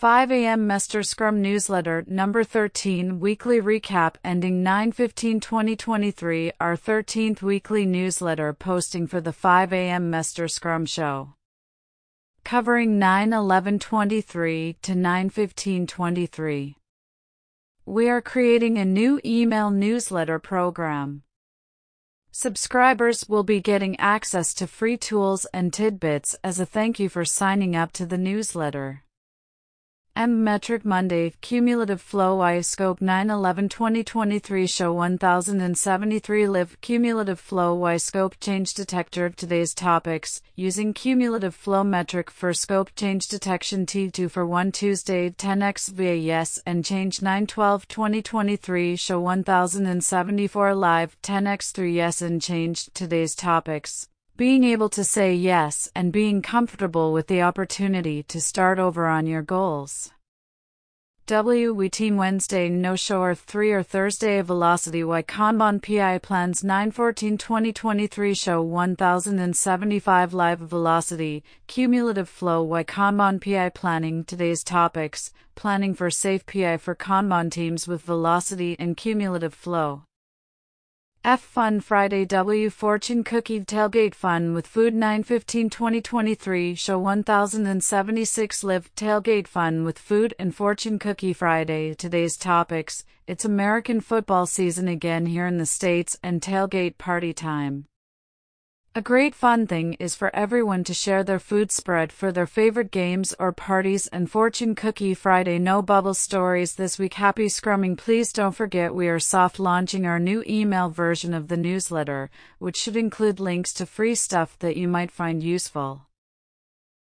5 a.m. Mester Scrum Newsletter Number 13 Weekly Recap ending 9-15-2023 Our 13th weekly newsletter posting for the 5 a.m. Mester Scrum Show. Covering 9-11-23 to 9-15-23. We are creating a new email newsletter program. Subscribers will be getting access to free tools and tidbits as a thank you for signing up to the newsletter. M Metric Monday Cumulative Flow Y-Scope 9-11-2023 Show 1073 Live Cumulative Flow Y-Scope Change Detector of Today's topics Using Cumulative Flow Metric for Scope Change Detection T2 for 1 Tuesday 10x via Yes and Change 9-12-2023 Show 1074 Live 10x through Yes and Change Today's topics being able to say yes and being comfortable with the opportunity to start over on your goals. W We Team Wednesday No Show or 3 or Thursday Velocity Y Kanban PI Plans 914 2023 Show 1075 Live Velocity Cumulative Flow Y Kanban PI Planning Today's topics Planning for Safe PI for Kanban teams with Velocity and Cumulative Flow F Fun Friday W Fortune Cookie Tailgate Fun with Food 915 2023 Show 1076 Live Tailgate Fun with Food and Fortune Cookie Friday Today's topics It's American football season again here in the States and tailgate party time. A great fun thing is for everyone to share their food spread for their favorite games or parties and Fortune Cookie Friday No Bubble Stories this week. Happy Scrumming. Please don't forget we are soft launching our new email version of the newsletter, which should include links to free stuff that you might find useful.